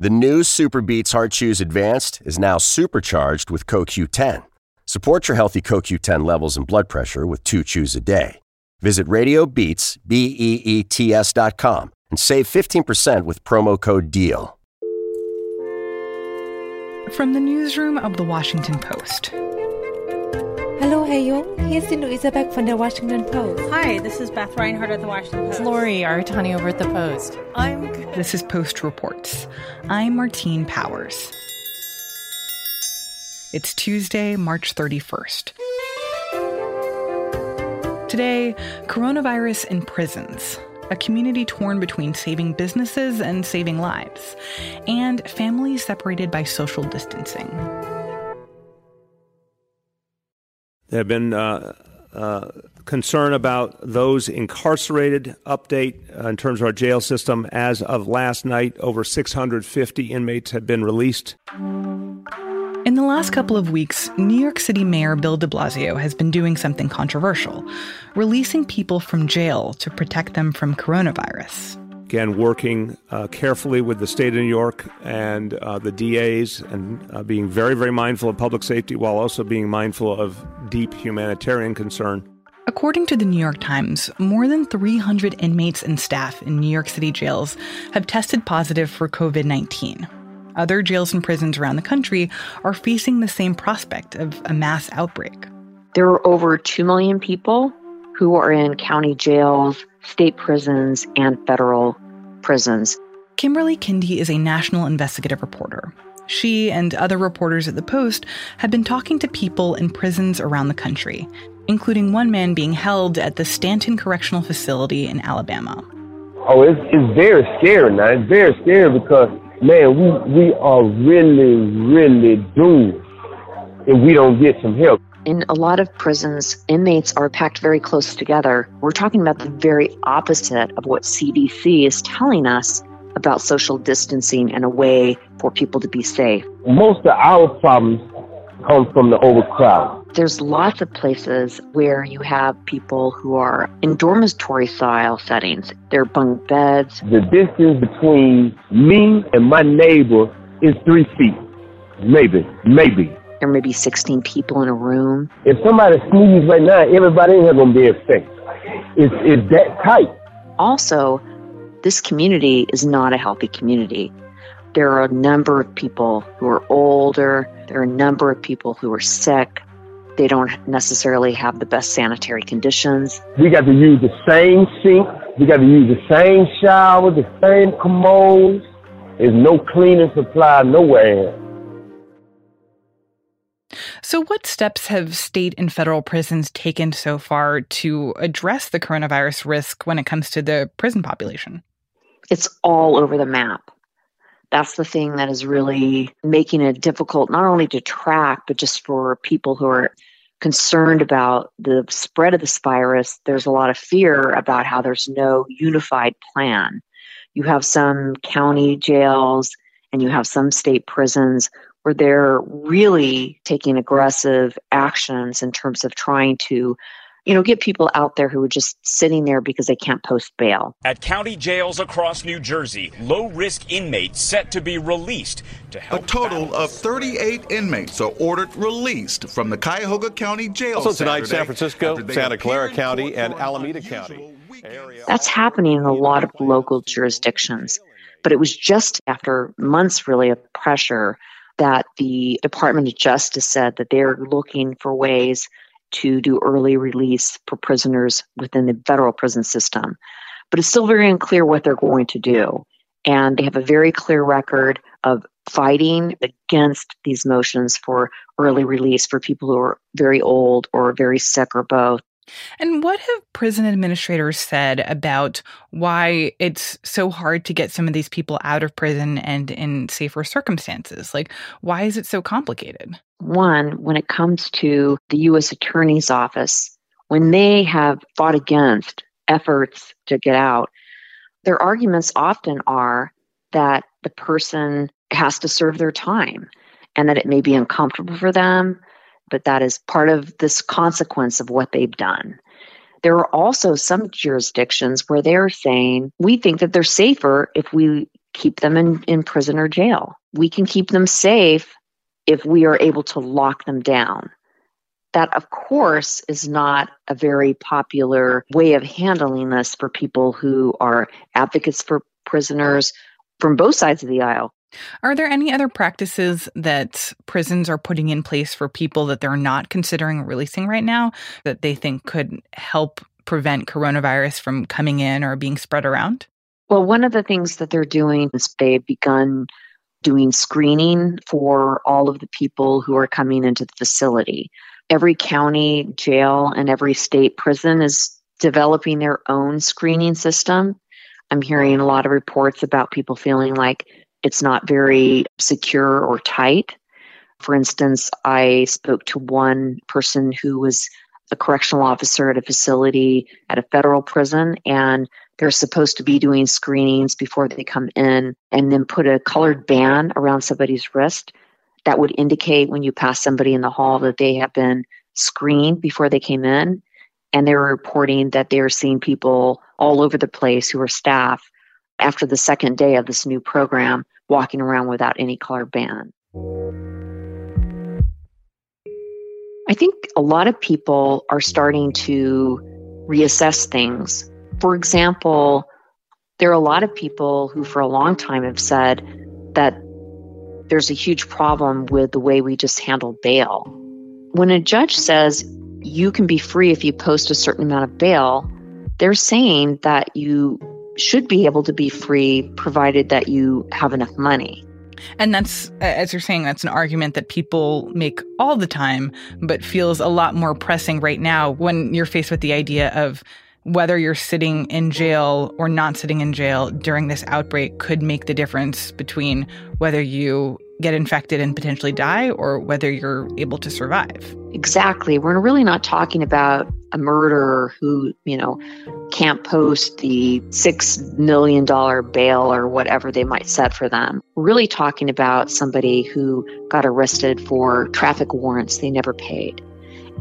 The new SuperBeets Heart Chews Advanced is now supercharged with CoQ10. Support your healthy CoQ10 levels and blood pressure with two chews a day. Visit RadioBeets, B-E-E-T-S dot com and save 15% with promo code DEAL. From the newsroom of The Washington Post. Hallo, Herr Jung. Hier ist die Luisa Beck von der Washington Post. Hi, this is Beth Reinhard at the Washington Post. It's Lori Aratani over at the Post. I'm. This is Post Reports. I'm Martine Powers. It's Tuesday, March 31st. Today, coronavirus in prisons, a community torn between saving businesses and saving lives, and families separated by social distancing. There have been uh, uh, concern about those incarcerated. Update uh, in terms of our jail system. As of last night, over 650 inmates have been released. In the last couple of weeks, New York City Mayor Bill de Blasio has been doing something controversial releasing people from jail to protect them from coronavirus. Again, working uh, carefully with the state of New York and uh, the DAs and uh, being very, very mindful of public safety while also being mindful of deep humanitarian concern. According to the New York Times, more than 300 inmates and staff in New York City jails have tested positive for COVID 19. Other jails and prisons around the country are facing the same prospect of a mass outbreak. There are over 2 million people who are in county jails, state prisons, and federal prisons. Kimberly Kindy is a national investigative reporter. She and other reporters at the Post have been talking to people in prisons around the country, including one man being held at the Staton Correctional Facility in Alabama. Oh, it's, it's very scary now. It's very scary because, man, we, we are really, really doomed if we don't get some help. In a lot of prisons, inmates are packed very close together. We're talking about the very opposite of what CDC is telling us about social distancing and a way for people to be safe. Most of our problems come from the overcrowding. There's lots of places where you have people who are in dormitory style settings. They're bunk beds. The distance between me and my neighbor is three feet. Maybe, maybe. There may be 16 people in a room. If somebody sneezes right now, everybody in here gonna be affected. It's, it's that tight. Also, this community is not a healthy community. There are a number of people who are older. There are a number of people who are sick. They don't necessarily have the best sanitary conditions. We got to use the same sink. We got to use the same shower, the same commodes. There's no cleaning supply nowhere. So, what steps have state and federal prisons taken so far to address the coronavirus risk when it comes to the prison population? It's all over the map. That's the thing that is really making it difficult, not only to track, but just for people who are concerned about the spread of this virus. There's a lot of fear about how there's no unified plan. You have some county jails and you have some state prisons where they're really taking aggressive actions in terms of trying to you know, get people out there who are just sitting there because they can't post bail. At county jails across New Jersey, low risk inmates set to be released to help. A total of 38 inmates are ordered released from the Cuyahoga County Jail. Also tonight, San Francisco, Santa Clara County, and Alameda County. That's happening in a lot of local jurisdictions. But it was just after months, really, of pressure that the Department of Justice said that they're looking for ways to do early release for prisoners within the federal prison system. But it's still very unclear what they're going to do. And they have a very clear record of fighting against these motions for early release for people who are very old or very sick or both. And what have prison administrators said about why it's so hard to get some of these people out of prison and in safer circumstances? Like, why is it so complicated? One, when it comes to the U.S. Attorney's Office, when they have fought against efforts to get out, their arguments often are that the person has to serve their time and that it may be uncomfortable for them, but that is part of this consequence of what they've done. There are also some jurisdictions where they're saying, we think that they're safer if we keep them in, in prison or jail. We can keep them safe if we are able to lock them down. That, of course, is not a very popular way of handling this for people who are advocates for prisoners from both sides of the aisle. Are there any other practices that prisons are putting in place for people that they're not considering releasing right now that they think could help prevent coronavirus from coming in or being spread around? Well, one of the things that they're doing is they've begun doing screening for all of the people who are coming into the facility. Every county jail and every state prison is developing their own screening system. I'm hearing a lot of reports about people feeling like it's not very secure or tight. For instance, I spoke to one person who was a correctional officer at a facility at a federal prison, and they're supposed to be doing screenings before they come in and then put a colored band around somebody's wrist that would indicate when you pass somebody in the hall that they have been screened before they came in. And they were reporting that they are seeing people all over the place who are staff after the second day of this new program walking around without any colored band. I think a lot of people are starting to reassess things. For example, there are a lot of people who, for a long time, have said that there's a huge problem with the way we just handle bail. When a judge says you can be free if you post a certain amount of bail, they're saying that you should be able to be free provided that you have enough money. And that's, as you're saying, that's an argument that people make all the time, but feels a lot more pressing right now when you're faced with the idea of whether you're sitting in jail or not sitting in jail during this outbreak could make the difference between whether you get infected and potentially die or whether you're able to survive. Exactly. We're really not talking about a murderer who, you know, can't post the $6 million bail or whatever they might set for them. We're really talking about somebody who got arrested for traffic warrants they never paid.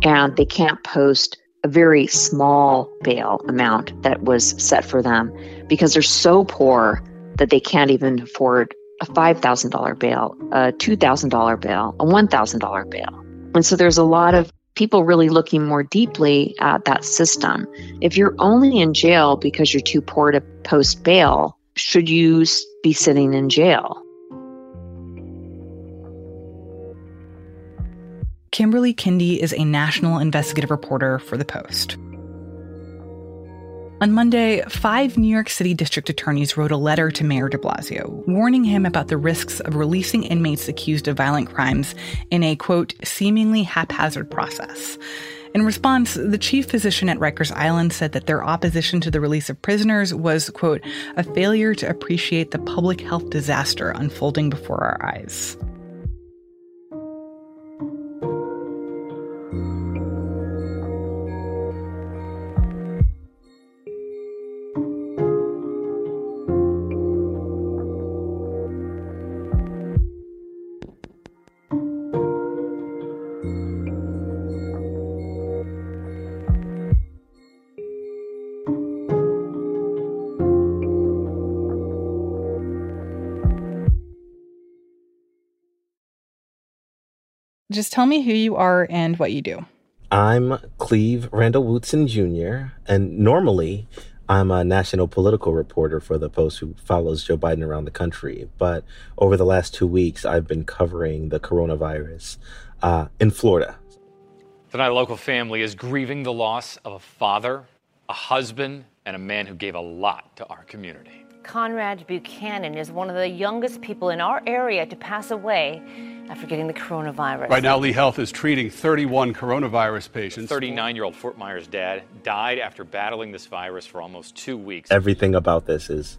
And they can't post a very small bail amount that was set for them because they're so poor that they can't even afford a $5,000 bail, a $2,000 bail, a $1,000 bail. And so there's a lot of people really looking more deeply at that system. If you're only in jail because you're too poor to post bail, should you be sitting in jail? Kimberly Kindy is a national investigative reporter for The Post. On Monday, five New York City district attorneys wrote a letter to Mayor de Blasio, warning him about the risks of releasing inmates accused of violent crimes in a, quote, seemingly haphazard process. In response, the chief physician at Rikers Island said that their opposition to the release of prisoners was, quote, a failure to appreciate the public health disaster unfolding before our eyes. Just tell me who you are and what you do. I'm Cleve Randall Wootson Jr., and normally I'm a national political reporter for The Post who follows Joe Biden around the country. But over the last two weeks, I've been covering the coronavirus uh, in Florida. Tonight, a local family is grieving the loss of a father, a husband, and a man who gave a lot to our community. Conrad Buchanan is one of the youngest people in our area to pass away after getting the coronavirus. Right now, Lee Health is treating 31 coronavirus patients. 39 year old Fort Myers dad died after battling this virus for almost two weeks. Everything about this is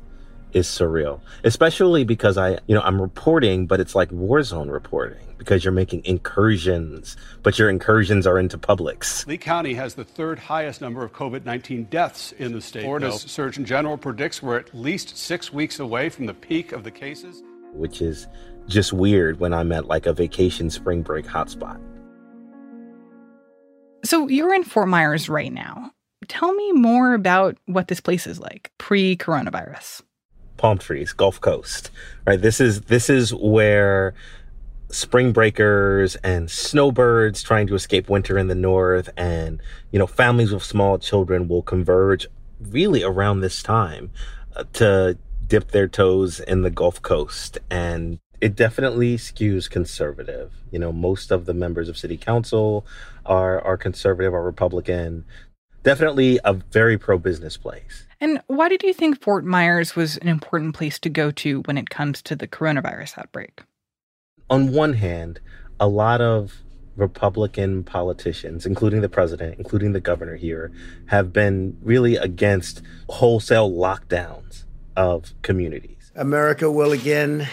is surreal, especially because I, you know, I'm reporting, but it's like war zone reporting because you're making incursions, but your incursions are into publics. Lee County has the third highest number of COVID 19 deaths in the state. Florida's though. Surgeon General predicts we're at least six weeks away from the peak of the cases. Which is just weird when I'm at like a vacation spring break hotspot. So you're in Fort Myers right now. Tell me more about what this place is like pre coronavirus. Palm trees, Gulf Coast, right? This is this is where spring breakers and snowbirds trying to escape winter in the north and you know families with small children will converge really around this time uh, to dip their toes in the Gulf Coast and it definitely skews conservative. You know, most of the members of city council are are conservative or Republican. Definitely a very pro business place. And why did you think Fort Myers was an important place to go to when it comes to the coronavirus outbreak? On one hand, a lot of Republican politicians, including the president, including the governor here, have been really against wholesale lockdowns of communities. America will again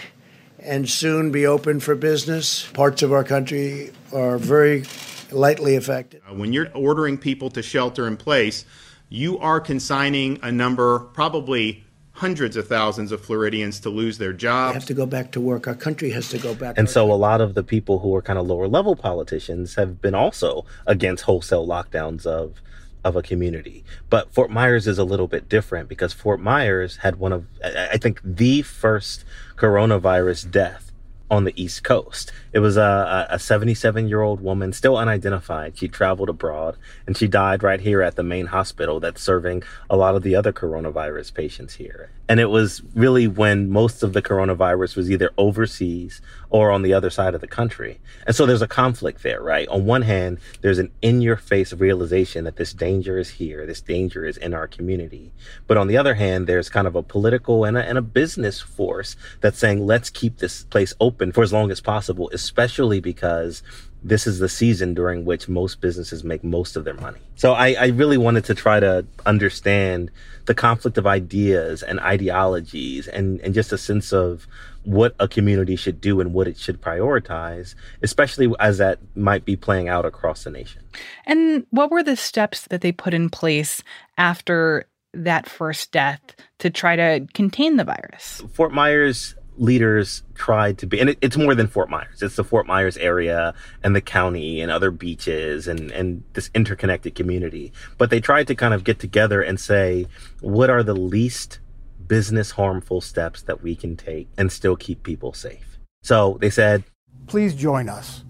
and soon be open for business. Parts of our country are very lightly affected. When you're ordering people to shelter in place, you are consigning a number, probably hundreds of thousands of Floridians to lose their jobs. They have to go back to work. Our country has to go back. And so a lot of the people who are kind of lower level politicians have been also against wholesale lockdowns of of a community. But Fort Myers is a little bit different because Fort Myers had one of I think the first coronavirus death on the East Coast. It was a, a 77 year old woman, still unidentified. She traveled abroad and she died right here at the main hospital that's serving a lot of the other coronavirus patients here. And it was really when most of the coronavirus was either overseas or on the other side of the country. And so there's a conflict there, right? On one hand, there's an in your face realization that this danger is here, this danger is in our community. But on the other hand, there's kind of a political and a, and a business force that's saying, let's keep this place open for as long as possible, especially because this is the season during which most businesses make most of their money. So I, I, really wanted to try to understand the conflict of ideas and ideologies and, and just a sense of what a community should do and what it should prioritize, especially as that might be playing out across the nation. And what were the steps that they put in place after that first death to try to contain the virus? Fort Myers leaders tried to be, and it, it's more than Fort Myers. It's the Fort Myers area and the county and other beaches and, and this interconnected community. But they tried to kind of get together and say, what are the least business harmful steps that we can take and still keep people safe? So they said, please join us.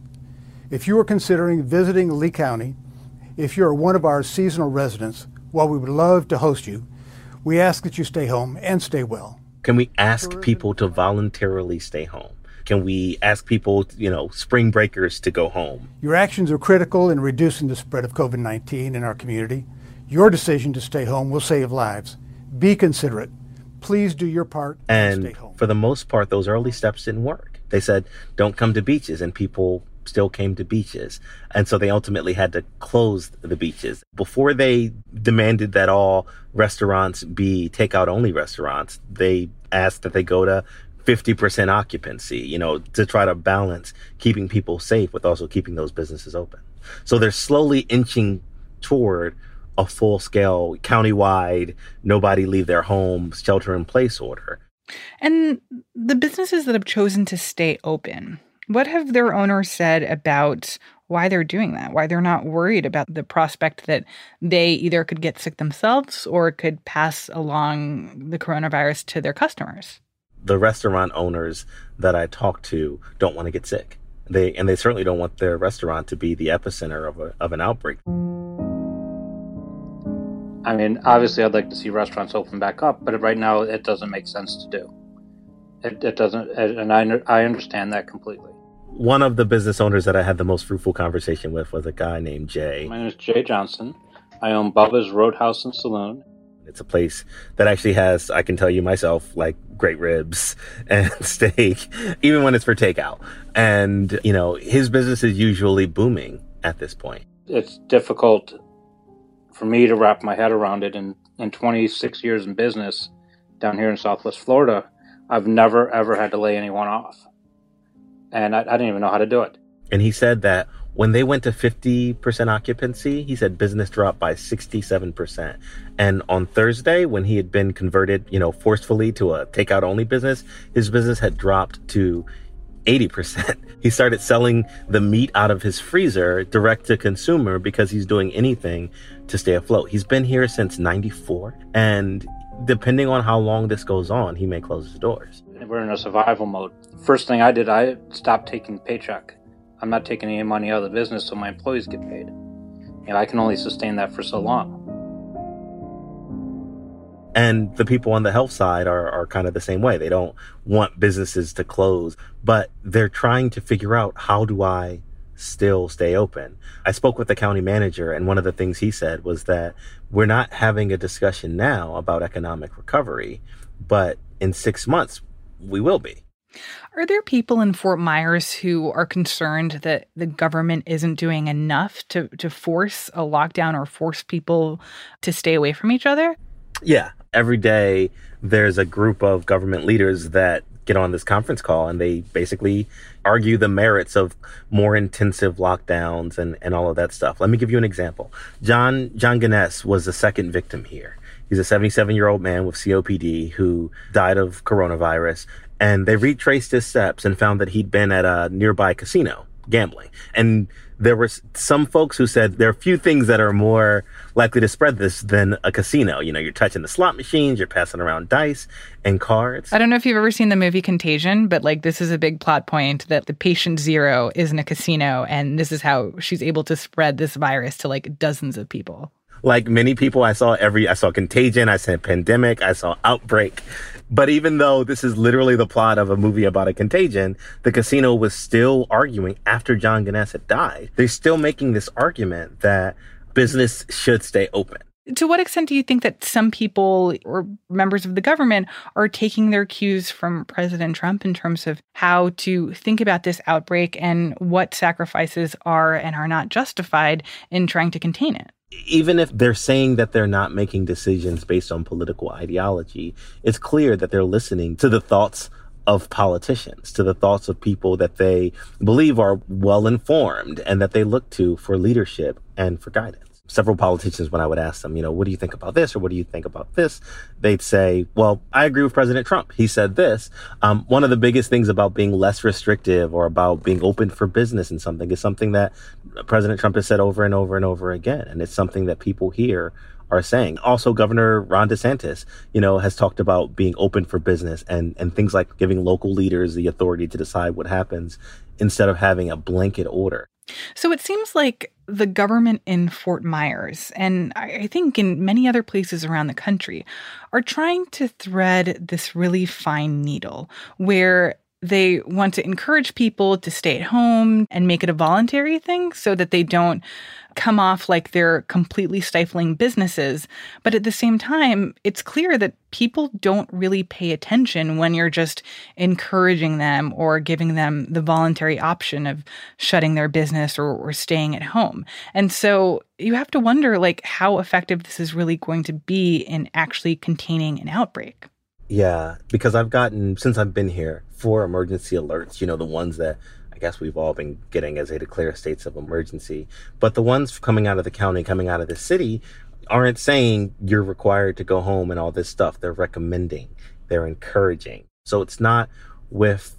If you are considering visiting Lee County, if you're one of our seasonal residents, while we would love to host you, we ask that you stay home and stay well. Can we ask people to voluntarily stay home? Can we ask people, you know, spring breakers to go home? Your actions are critical in reducing the spread of COVID 19 in our community. Your decision to stay home will save lives. Be considerate. Please do your part and, and for the most part, those early steps didn't work. They said, don't come to beaches, and people still came to beaches. And so they ultimately had to close the beaches. Before they demanded that all restaurants be takeout only restaurants, they asked that they go to 50% occupancy, you know, to try to balance keeping people safe with also keeping those businesses open. So they're slowly inching toward a full scale countywide nobody leave their homes shelter in place order. And the businesses that have chosen to stay open, what have their owners said about why they're doing that? Why they're not worried about the prospect that they either could get sick themselves or could pass along the coronavirus to their customers? The restaurant owners that I talk to don't want to get sick. They and they certainly don't want their restaurant to be the epicenter of, a, of an outbreak. I mean, obviously, I'd like to see restaurants open back up, but right now it doesn't make sense to do. It, it doesn't, and I, I understand that completely one of the business owners that I had the most fruitful conversation with was a guy named Jay. My name is Jay Johnson. I own Bubba's Roadhouse and Saloon. It's a place that actually has, I can tell you myself, like great ribs and steak, even when it's for takeout. And, you know, his business is usually booming at this point. It's difficult for me to wrap my head around it. And in 26 years in business down here in Southwest Florida, I've never, ever had to lay anyone off and I, I didn't even know how to do it. And he said that when they went to 50% occupancy, he said business dropped by 67%. And on Thursday, when he had been converted, you know, forcefully to a takeout only business, his business had dropped to 80%. He started selling the meat out of his freezer direct to consumer because he's doing anything to stay afloat. He's been here since 94 and depending on how long this goes on, he may close his doors. We're in a survival mode. First thing I did, I stopped taking paycheck. I'm not taking any money out of the business so my employees get paid. You know, I can only sustain that for so long. And the people on the health side are, are kind of the same way. They don't want businesses to close, but they're trying to figure out how do I still stay open. I spoke with the county manager, and one of the things he said was that we're not having a discussion now about economic recovery, but in six months, we will be. Are there people in Fort Myers who are concerned that the government isn't doing enough to, to force a lockdown or force people to stay away from each other? Yeah. Every day, there's a group of government leaders that get on this conference call and they basically argue the merits of more intensive lockdowns and, and all of that stuff. Let me give you an example. John John Gaines was the second victim here. He's a 77 year old man with COPD who died of coronavirus. And they retraced his steps and found that he'd been at a nearby casino gambling. And there were some folks who said there are few things that are more likely to spread this than a casino. You know, you're touching the slot machines, you're passing around dice and cards. I don't know if you've ever seen the movie Contagion, but like this is a big plot point that the patient zero is in a casino and this is how she's able to spread this virus to like dozens of people. Like many people, I saw every, I saw Contagion, I saw Pandemic, I saw Outbreak. But even though this is literally the plot of a movie about a contagion, the casino was still arguing after John Gaines had died. They're still making this argument that business should stay open. To what extent do you think that some people or members of the government are taking their cues from President Trump in terms of how to think about this outbreak and what sacrifices are and are not justified in trying to contain it? Even if they're saying that they're not making decisions based on political ideology, it's clear that they're listening to the thoughts of politicians, to the thoughts of people that they believe are well informed and that they look to for leadership and for guidance several politicians, when I would ask them, you know, what do you think about this or what do you think about this? They'd say, well, I agree with President Trump. He said this. Um, one of the biggest things about being less restrictive or about being open for business and something is something that President Trump has said over and over and over again. And it's something that people here are saying. Also, Governor Ron DeSantis, you know, has talked about being open for business and, and things like giving local leaders the authority to decide what happens instead of having a blanket order. So it seems like the government in Fort Myers, and I think in many other places around the country, are trying to thread this really fine needle where they want to encourage people to stay at home and make it a voluntary thing so that they don't come off like they're completely stifling businesses. But at the same time, it's clear that people don't really pay attention when you're just encouraging them or giving them the voluntary option of shutting their business or, or staying at home. And so you have to wonder like how effective this is really going to be in actually containing an outbreak. Yeah, because I've gotten since I've been here four emergency alerts, you know, the ones that I guess we've all been getting as they declare states of emergency. But the ones coming out of the county, coming out of the city, aren't saying you're required to go home and all this stuff. They're recommending, they're encouraging. So it's not with,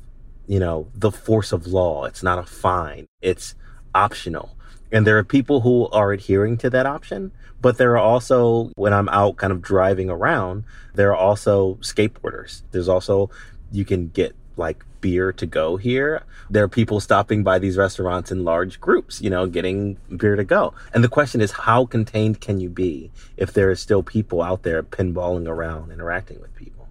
you know, the force of law. It's not a fine. It's optional. And there are people who are adhering to that option, but there are also, when I'm out kind of driving around, there are also skateboarders. There's also, you can get like beer to go here. There are people stopping by these restaurants in large groups, you know, getting beer to go. And the question is, how contained can you be if there are still people out there pinballing around, interacting with people?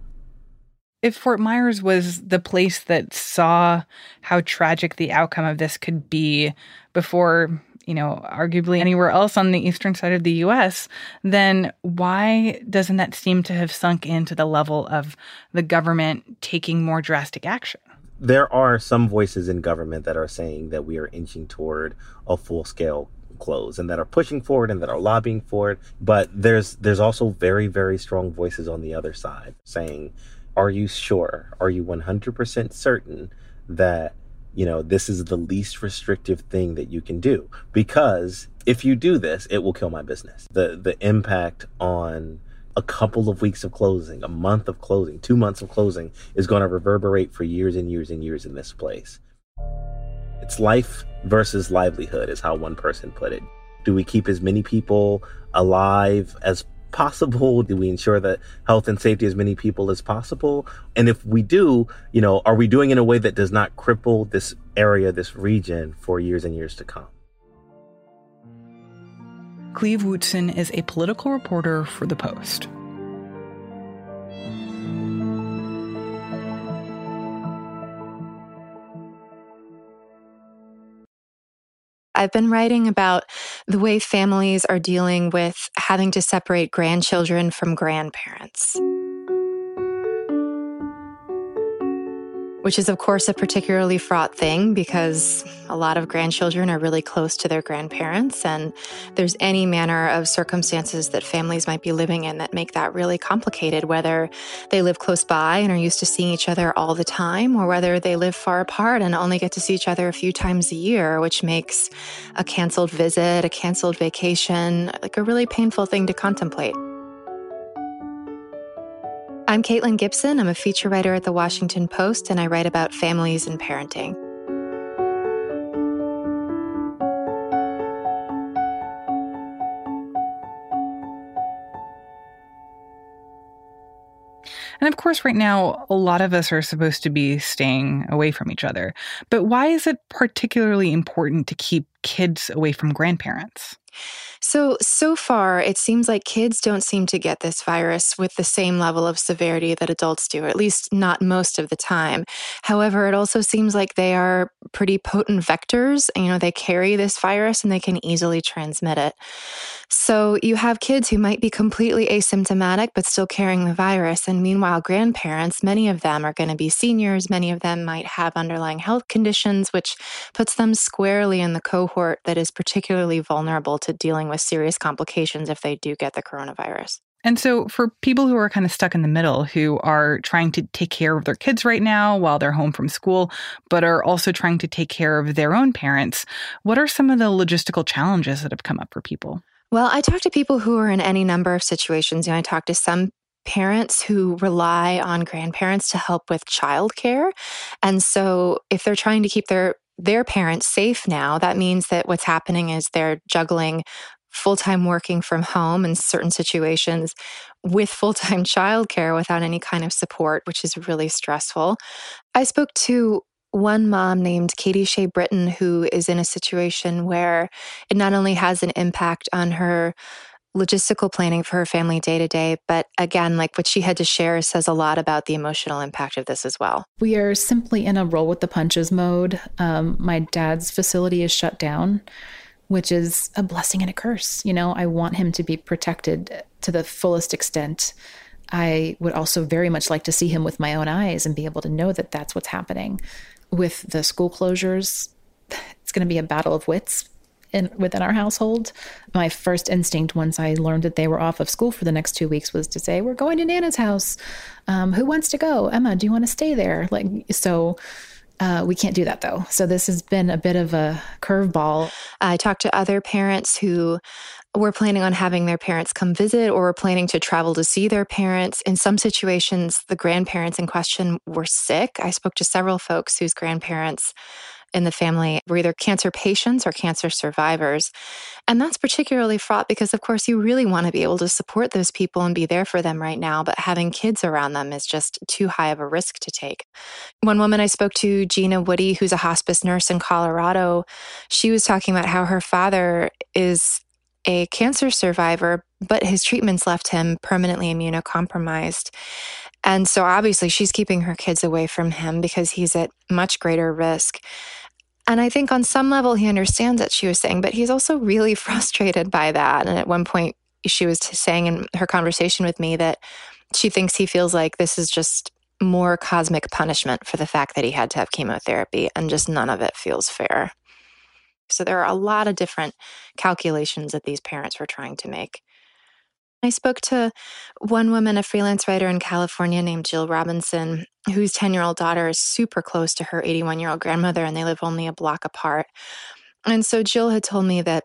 If Fort Myers was the place that saw how tragic the outcome of this could be before you know, arguably anywhere else on the eastern side of the US, then why doesn't that seem to have sunk into the level of the government taking more drastic action? There are some voices in government that are saying that we are inching toward a full scale close and that are pushing for it and that are lobbying for it. But there's there's also very, very strong voices on the other side saying, Are you sure? Are you 100% certain that you know, this is the least restrictive thing that you can do because if you do this, it will kill my business. The the impact on a couple of weeks of closing, a month of closing, two months of closing is going to reverberate for years and years and years in this place. It's life versus livelihood, is how one person put it. Do we keep as many people alive as possible? Do we ensure that health and safety as many people as possible? And if we do, you know, are we doing in a way that does not cripple this area, this region for years and years to come? Cleve Wootson is a political reporter for The Post. I've been writing about the way families are dealing with having to separate grandchildren from grandparents. Which is, of course, a particularly fraught thing because a lot of grandchildren are really close to their grandparents. And there's any manner of circumstances that families might be living in that make that really complicated, whether they live close by and are used to seeing each other all the time, or whether they live far apart and only get to see each other a few times a year, which makes a canceled visit, a canceled vacation, like a really painful thing to contemplate. I'm Caitlin Gibson. I'm a feature writer at the Washington Post, and I write about families and parenting. And of course, right now, a lot of us are supposed to be staying away from each other. But why is it particularly important to keep kids away from grandparents? So, so far, it seems like kids don't seem to get this virus with the same level of severity that adults do, or at least not most of the time. However, it also seems like they are pretty potent vectors. You know, they carry this virus and they can easily transmit it. So, you have kids who might be completely asymptomatic but still carrying the virus. And meanwhile, grandparents, many of them are going to be seniors. Many of them might have underlying health conditions, which puts them squarely in the cohort that is particularly vulnerable to dealing with serious complications if they do get the coronavirus. And so, for people who are kind of stuck in the middle, who are trying to take care of their kids right now while they're home from school, but are also trying to take care of their own parents, what are some of the logistical challenges that have come up for people? Well, I talk to people who are in any number of situations. You know, I talk to some parents who rely on grandparents to help with childcare. And so, if they're trying to keep their their parents safe now, that means that what's happening is they're juggling full time working from home in certain situations with full time childcare without any kind of support, which is really stressful. I spoke to one mom named Katie Shea Britton who is in a situation where it not only has an impact on her logistical planning for her family day to day. But again, like what she had to share says a lot about the emotional impact of this as well. We are simply in a roll with the punches mode. Um, my dad's facility is shut down, which is a blessing and a curse. You know, I want him to be protected to the fullest extent. I would also very much like to see him with my own eyes and be able to know that that's what's happening. With the school closures, it's going to be a battle of wits in, within our household. My first instinct, once I learned that they were off of school for the next two weeks, was to say, "We're going to Nana's house. Um, who wants to go? Emma, do you want to stay there?" Like so. Uh, we can't do that though. So this has been a bit of a curveball. I talked to other parents who were planning on having their parents come visit or were planning to travel to see their parents. In some situations, the grandparents in question were sick. I spoke to several folks whose grandparents in the family were either cancer patients or cancer survivors. And that's particularly fraught because, of course, you really want to be able to support those people and be there for them right now. But having kids around them is just too high of a risk to take. One woman I spoke to, Gina Woody, who's a hospice nurse in Colorado, she was talking about how her father is a cancer survivor, but his treatments left him permanently immunocompromised. And so obviously she's keeping her kids away from him because he's at much greater risk. And I think on some level he understands that she was saying, but he's also really frustrated by that. And at one point she was saying in her conversation with me that she thinks he feels like this is just more cosmic punishment for the fact that he had to have chemotherapy and just none of it feels fair. So there are a lot of different calculations that these parents were trying to make. I spoke to one woman, a freelance writer in California named Jill Robinson, whose 10 year old daughter is super close to her 81 year old grandmother, and they live only a block apart. And so Jill had told me that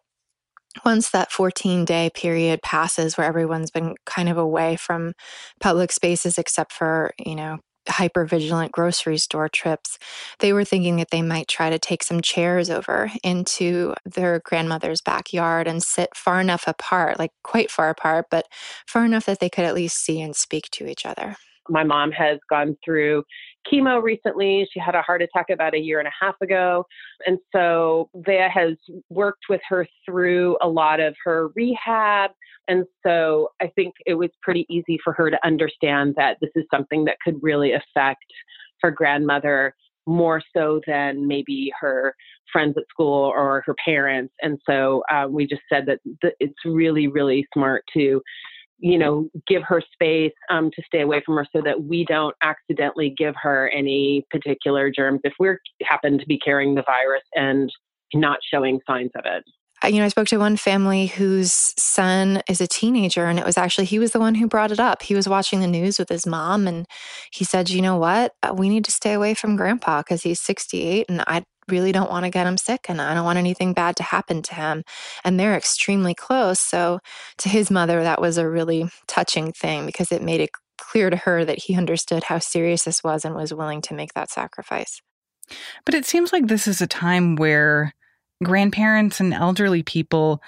once that 14 day period passes where everyone's been kind of away from public spaces except for, you know, hyper vigilant grocery store trips, they were thinking that they might try to take some chairs over into their grandmother's backyard and sit far enough apart, like quite far apart, but far enough that they could at least see and speak to each other. My mom has gone through chemo recently. She had a heart attack about a year and a half ago. And so Vea has worked with her through a lot of her rehab. And so I think it was pretty easy for her to understand that this is something that could really affect her grandmother more so than maybe her friends at school or her parents. And so uh, we just said that th- it's really, really smart to you know, give her space um, to stay away from her so that we don't accidentally give her any particular germs if we happen to be carrying the virus and not showing signs of it. You know, I spoke to one family whose son is a teenager, and it was actually he was the one who brought it up. He was watching the news with his mom, and he said, "You know what? Uh, we need to stay away from Grandpa because he's 68, and I really don't want to get him sick and I don't want anything bad to happen to him. And they're extremely close. So to his mother, that was a really touching thing because it made it clear to her that he understood how serious this was and was willing to make that sacrifice. But it seems like this is a time where grandparents and elderly people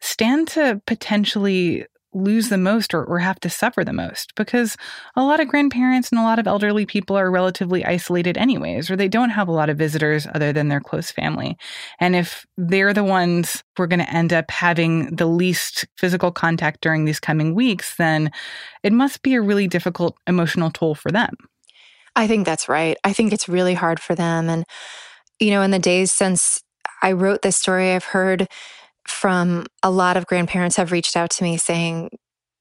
stand to potentially lose the most or, or have to suffer the most because a lot of grandparents and a lot of elderly people are relatively isolated anyways or they don't have a lot of visitors other than their close family. And if they're the ones who are going to end up having the least physical contact during these coming weeks then it must be a really difficult emotional toll for them. I think that's right. I think it's really hard for them. And you know in the days since i wrote this story i've heard from a lot of grandparents have reached out to me saying,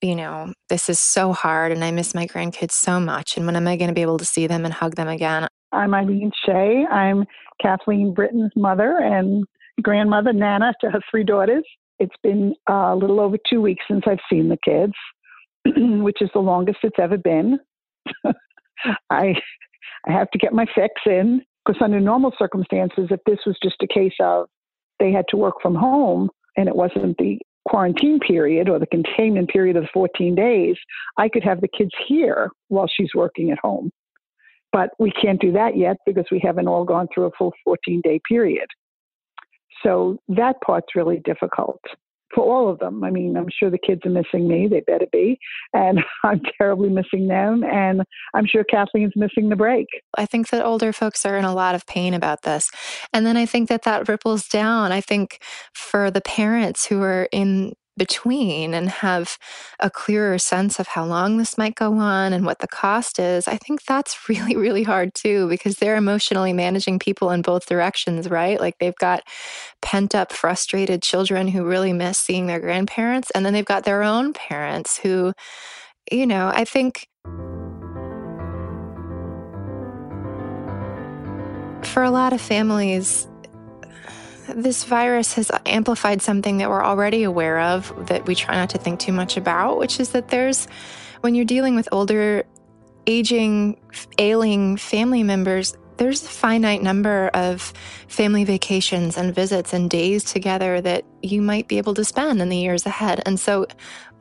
you know, this is so hard and I miss my grandkids so much. And when am I going to be able to see them and hug them again? I'm Eileen Shea. I'm Kathleen Britton's mother and grandmother, Nana, to her three daughters. It's been a little over two weeks since I've seen the kids, which is the longest it's ever been. I I have to get my fix in because under normal circumstances, if this was just a case of they had to work from home and it wasn't the quarantine period or the containment period of 14 days, I could have the kids here while she's working at home. But we can't do that yet because we haven't all gone through a full 14 day period. So that part's really difficult for all of them. I mean, I'm sure the kids are missing me. They better be. And I'm terribly missing them. And I'm sure Kathleen's missing the break. I think that older folks are in a lot of pain about this. And then I think that that ripples down. I think for the parents who are in between and have a clearer sense of how long this might go on and what the cost is, I think that's really, really hard too, because they're emotionally managing people in both directions, right? Like they've got pent up, frustrated children who really miss seeing their grandparents, and then they've got their own parents who, you know, I think. For a lot of families, this virus has amplified something that we're already aware of that we try not to think too much about, which is that there's, when you're dealing with older, aging, ailing family members, there's a finite number of family vacations and visits and days together that you might be able to spend in the years ahead. And so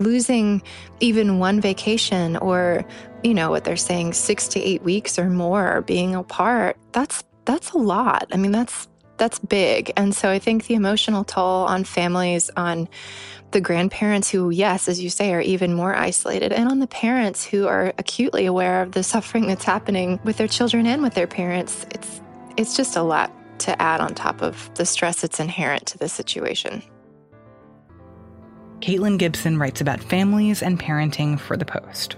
losing even one vacation or, you know, what they're saying, six to eight weeks or more being apart, that's that's a lot. I mean, that's that's big. And so I think the emotional toll on families, on the grandparents who, yes, as you say, are even more isolated, and on the parents who are acutely aware of the suffering that's happening with their children and with their parents, it's it's just a lot to add on top of the stress that's inherent to the situation. Caitlin Gibson writes about families and parenting for the Post.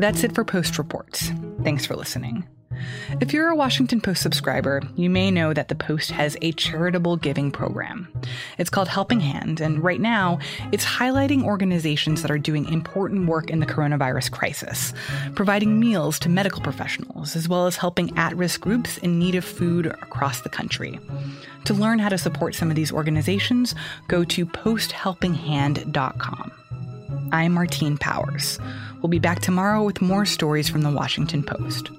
That's it for Post Reports. Thanks for listening. If you're a Washington Post subscriber, you may know that the Post has a charitable giving program. It's called Helping Hand, and right now, it's highlighting organizations that are doing important work in the coronavirus crisis, providing meals to medical professionals, as well as helping at risk groups in need of food across the country. To learn how to support some of these organizations, go to posthelpinghand.com. I'm Martine Powers. We'll be back tomorrow with more stories from the Washington Post.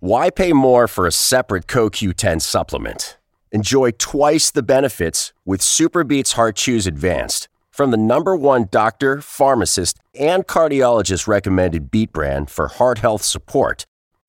Why pay more for a separate CoQ10 supplement? Enjoy twice the benefits with SuperBeets Heart Chews Advanced from the number one doctor, pharmacist, and cardiologist recommended beet brand for heart health support.